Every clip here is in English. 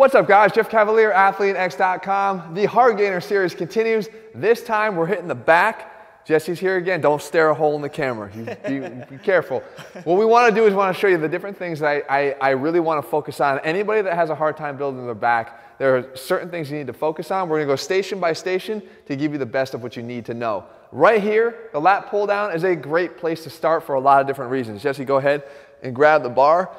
What's up guys, Jeff Cavaliere, AthleanX.com. The Hard Gainer series continues. This time we're hitting the back. Jesse's here again. Don't stare a hole in the camera. You, be, be, careful. What we want to do is want to show you the different things that I, I, I really want to focus on. Anybody that has a hard time building their back, there are certain things you need to focus on. We're going to go station by station to give you the best of what you need to know. Right here, the lat pull down is a great place to start for a lot of different reasons. Jesse, go ahead and grab the bar.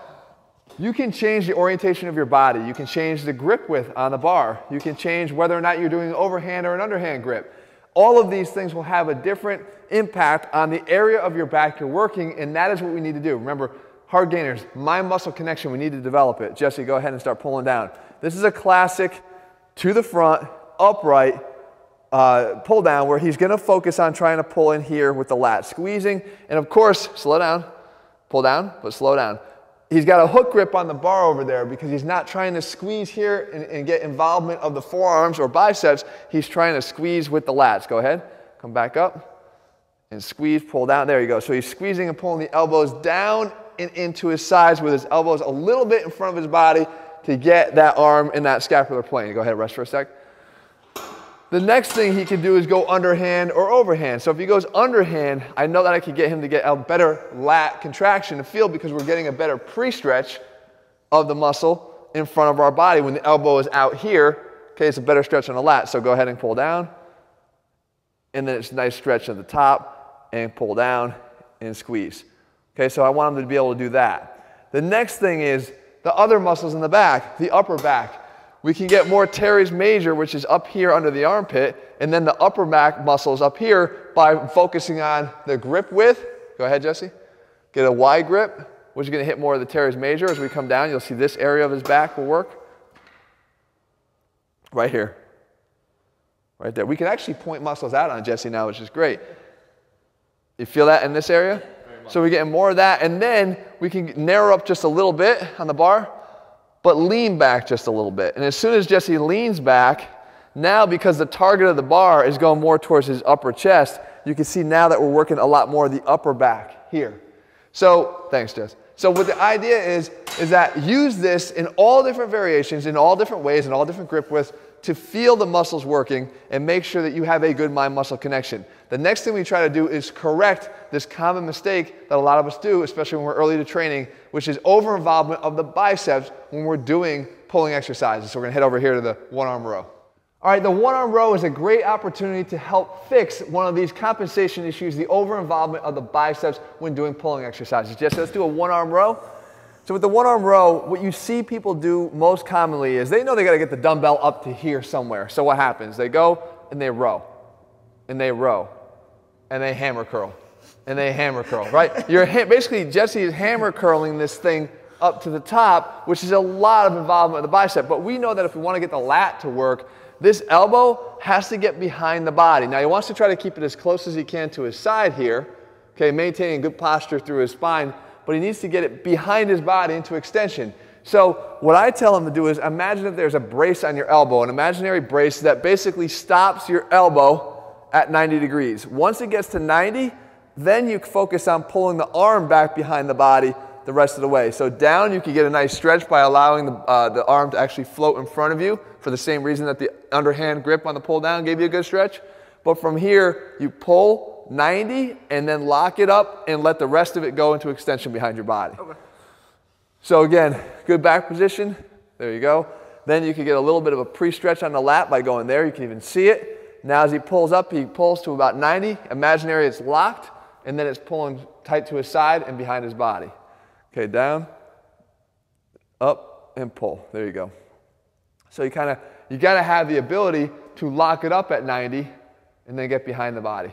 You can change the orientation of your body. You can change the grip width on the bar. You can change whether or not you're doing an overhand or an underhand grip. All of these things will have a different impact on the area of your back you're working, and that is what we need to do. Remember, hard gainers, mind muscle connection, we need to develop it. Jesse, go ahead and start pulling down. This is a classic to the front, upright, uh, pull down where he's going to focus on trying to pull in here with the lat, squeezing, and of course, slow down, pull down, but slow down he's got a hook grip on the bar over there because he's not trying to squeeze here and, and, get involvement of the forearms or biceps. He's trying to squeeze with the lats. Go ahead. Come back up and squeeze, pull down. There you go. So he's squeezing and pulling the elbows down and into his sides with his elbows a little bit in front of his body to get that arm in that scapular plane. Go ahead, rest for a sec. The next thing he can do is go underhand or overhand. So if he goes underhand, I know that I can get him to get a better lat contraction and feel because we're getting a better pre-stretch of the muscle in front of our body. When the elbow is out here, okay, it's a better stretch on the lat. So go ahead and pull down. And then it's a nice stretch at the top and pull down and squeeze. Okay, so I want him to be able to do that. The next thing is the other muscles in the back, the upper back we can get more teres major, which is up here under the armpit, and then the upper back muscles up here by focusing on the grip width. Go ahead, Jesse. Get a wide grip, which is going to hit more of the teres major. As we come down, you'll see this area of his back will work. Right here. Right there. We can actually point muscles out on Jesse now, which is great. You feel that in this area? So we're getting more of that, and then we can narrow up just a little bit on the bar but lean back just a little bit. And as soon as Jesse leans back, now because the target of the bar is going more towards his upper chest, you can see now that we're working a lot more of the upper back here. So, thanks, Jess. So what the idea is, is that use this in all different variations, in all different ways, in all different grip widths, to feel the muscles working and make sure that you have a good mind muscle connection. The next thing we try to do is correct this common mistake that a lot of us do, especially when we're early to training, which is over involvement of the biceps when we're doing pulling exercises. So we're gonna head over here to the one arm row. All right, the one arm row is a great opportunity to help fix one of these compensation issues, the over involvement of the biceps when doing pulling exercises. Jesse, let's do a one arm row. So with the one arm row, what you see people do most commonly is they know they got to get the dumbbell up to here somewhere. So what happens? They go and they row, and they row, and they hammer curl, and they hammer curl, right? You're basically Jesse is hammer curling this thing up to the top, which is a lot of involvement of the bicep. But we know that if we want to get the lat to work, this elbow has to get behind the body. Now he wants to try to keep it as close as he can to his side here, okay, maintaining good posture through his spine but he needs to get it behind his body into extension. So what I tell him to do is imagine if there's a brace on your elbow, an imaginary brace that basically stops your elbow at 90 degrees. Once it gets to 90, then you focus on pulling the arm back behind the body the rest of the way. So down, you can get a nice stretch by allowing the, uh, the arm to actually float in front of you for the same reason that the underhand grip on the pull down gave you a good stretch. But from here, you pull 90 and then lock it up and let the rest of it go into extension behind your body. Okay. So again, good back position. There you go. Then you can get a little bit of a pre-stretch on the lat by going there. You can even see it. Now as he pulls up, he pulls to about 90. Imaginary it's locked and then it's pulling tight to his side and behind his body. Okay, down, up, and pull. There you go. So you kind of, you got to have the ability to lock it up at 90 and then get behind the body.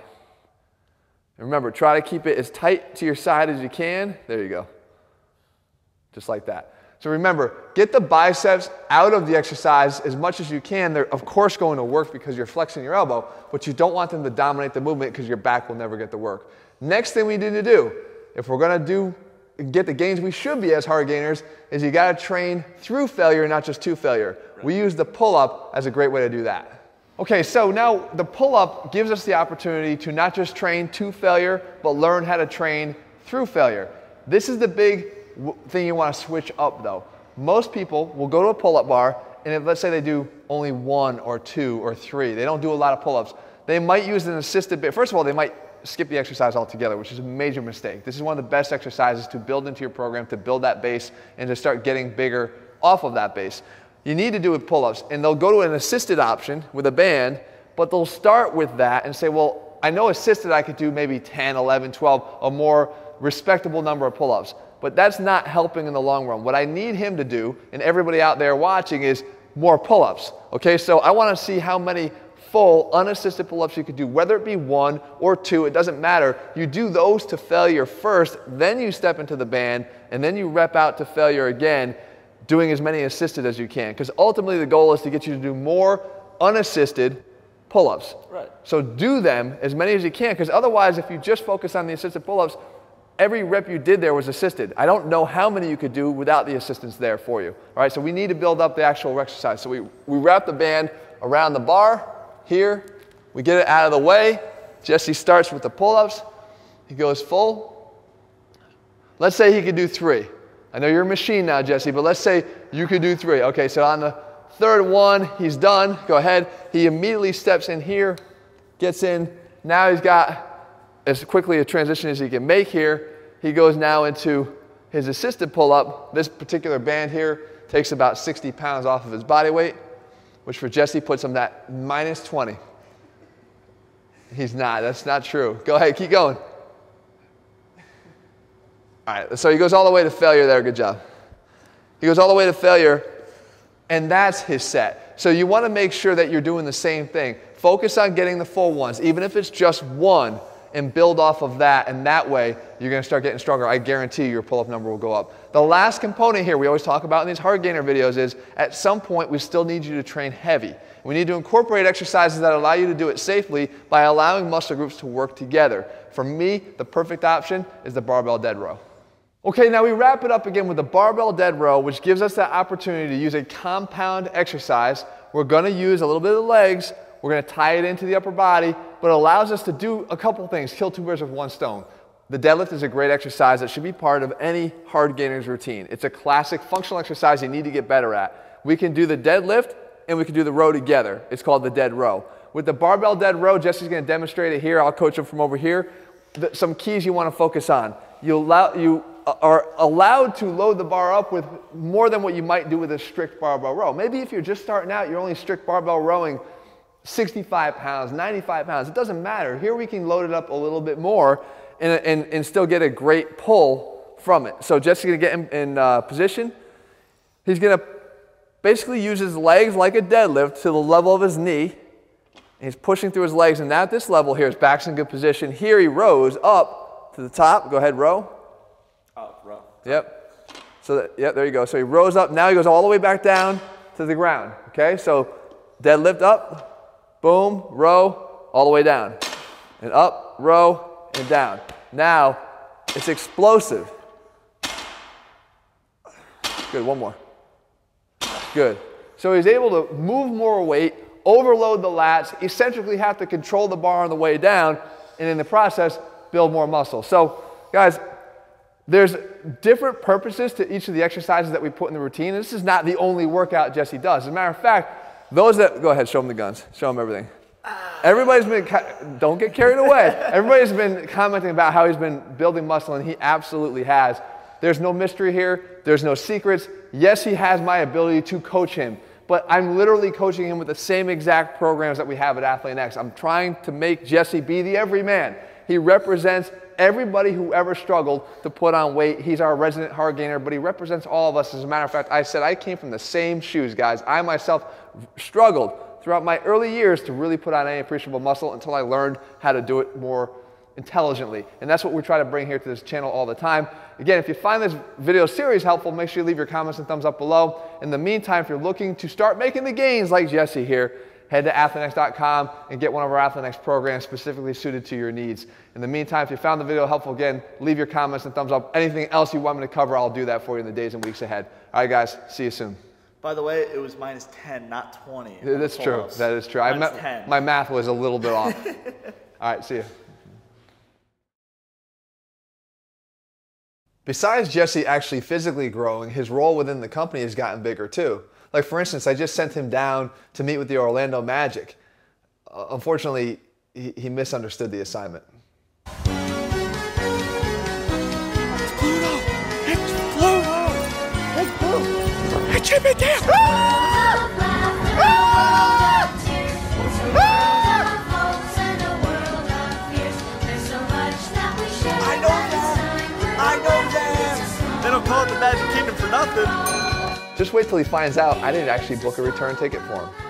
And remember, try to keep it as tight to your side as you can. There you go. Just like that. So remember, get the biceps out of the exercise as much as you can. They're, of course, going to work because you're flexing your elbow, but you don't want them to dominate the movement because your back will never get the work. Next thing we need to do, if we're going to do get the gains we should be as hard gainers, is you got to train through failure, not just to failure. Right. We use the pull up as a great way to do that. Okay, so now the pull-up gives us the opportunity to not just train to failure, but learn how to train through failure. This is the big thing you want to switch up though. Most people will go to a pull-up bar and if let's say they do only one or two or three, they don't do a lot of pull-ups, they might use an assisted bit. First of all, they might skip the exercise altogether, which is a major mistake. This is one of the best exercises to build into your program, to build that base and to start getting bigger off of that base. You need to do with pull-ups, and they'll go to an assisted option with a band, but they'll start with that and say, well, I know assisted I could do maybe 10, 11, 12, a more respectable number of pull-ups. But that's not helping in the long run. What I need him to do, and everybody out there watching, is more pull-ups. Okay, so I want to see how many full unassisted pull-ups you could do, whether it be one or two, it doesn't matter. You do those to failure first, then you step into the band, and then you rep out to failure again, doing as many assisted as you can. Because ultimately the goal is to get you to do more unassisted pull-ups. Right. So do them as many as you can, because otherwise if you just focus on the assisted pull-ups, every rep you did there was assisted. I don't know how many you could do without the assistance there for you. All right, so we need to build up the actual exercise. So we, we wrap the band around the bar here. We get it out of the way. Jesse starts with the pull-ups. He goes full. Let's say he could do three. I know you're a machine now, Jesse, but let's say you could do three. Okay, so on the third one, he's done. Go ahead. He immediately steps in here, gets in. Now he's got as quickly a transition as he can make here. He goes now into his assisted pull-up. This particular band here takes about 60 pounds off of his body weight, which for Jesse puts him at minus 20. He's not. That's not true. Go ahead. Keep going. All right. So he goes all the way to failure there. Good job. He goes all the way to failure, and that's his set. So you want to make sure that you're doing the same thing. Focus on getting the full ones, even if it's just one and build off of that. And that way, you're going to start getting stronger. I guarantee you your pull up number will go up. The last component here we always talk about in these hard gainer videos is at some point, we still need you to train heavy. We need to incorporate exercises that allow you to do it safely by allowing muscle groups to work together. For me, the perfect option is the barbell dead row. Okay, now we wrap it up again with the barbell dead row, which gives us that opportunity to use a compound exercise. We're going to use a little bit of the legs, we're going to tie it into the upper body, but it allows us to do a couple things, kill two birds with one stone. The deadlift is a great exercise that should be part of any hard gainer's routine. It's a classic functional exercise you need to get better at. We can do the deadlift and we can do the row together. It's called the dead row. With the barbell dead row, Jesse's going to demonstrate it here. I'll coach him from over here. The, some keys you want to focus on. You, allow, you are allowed to load the bar up with more than what you might do with a strict barbell row. Maybe if you're just starting out, you're only strict barbell rowing 65 pounds, 95 pounds, it doesn't matter. Here we can load it up a little bit more and, and, and still get a great pull from it. So Jesse's gonna get in, in uh, position. He's gonna basically use his legs like a deadlift to the level of his knee. he's pushing through his legs, and at this level here, his back's in good position. Here he rows up to the top. Go ahead, row. Yep. So that, yep, there you go. So he rows up. Now he goes all the way back down to the ground. Okay, so deadlift up, boom, row, all the way down. And up, row, and down. Now, it's explosive. Good, one more. Good. So he's able to move more weight, overload the lats, eccentrically have to control the bar on the way down, and in the process, build more muscle. So, guys, there's different purposes to each of the exercises that we put in the routine. And this is not the only workout Jesse does. As a matter of fact, those that, go ahead, show them the guns. Show them everything. Everybody's been, don't get carried away. Everybody's been commenting about how he's been building muscle, and he absolutely has. There's no mystery here, there's no secrets. Yes, he has my ability to coach him, but I'm literally coaching him with the same exact programs that we have at AthleanX. I'm trying to make Jesse be the everyman. He represents everybody who ever struggled to put on weight. He's our resident hard gainer, but he represents all of us. As a matter of fact, I said I came from the same shoes, guys. I myself struggled throughout my early years to really put on any appreciable muscle until I learned how to do it more intelligently. And that's what we try to bring here to this channel all the time. Again, if you find this video series helpful, make sure you leave your comments and thumbs up below. In the meantime, if you're looking to start making the gains like Jesse here, head to athleanx.com and get one of our AthleanX programs specifically suited to your needs. In the meantime, if you found the video helpful, again, leave your comments and thumbs up. Anything else you want me to cover, I'll do that for you in the days and weeks ahead. All right, guys, see you soon. By the way, it was minus 10, not 20. That's true. That is true. Minus I 10. My math was a little bit off. All right, see you. Besides Jesse actually physically growing, his role within the company has gotten bigger too. Like for instance, I just sent him down to meet with the Orlando Magic. Uh, unfortunately, he, he misunderstood the assignment. I. I. They don't call it the Magic Kingdom for nothing. Just wait till he finds out I didn't actually book a return ticket for him.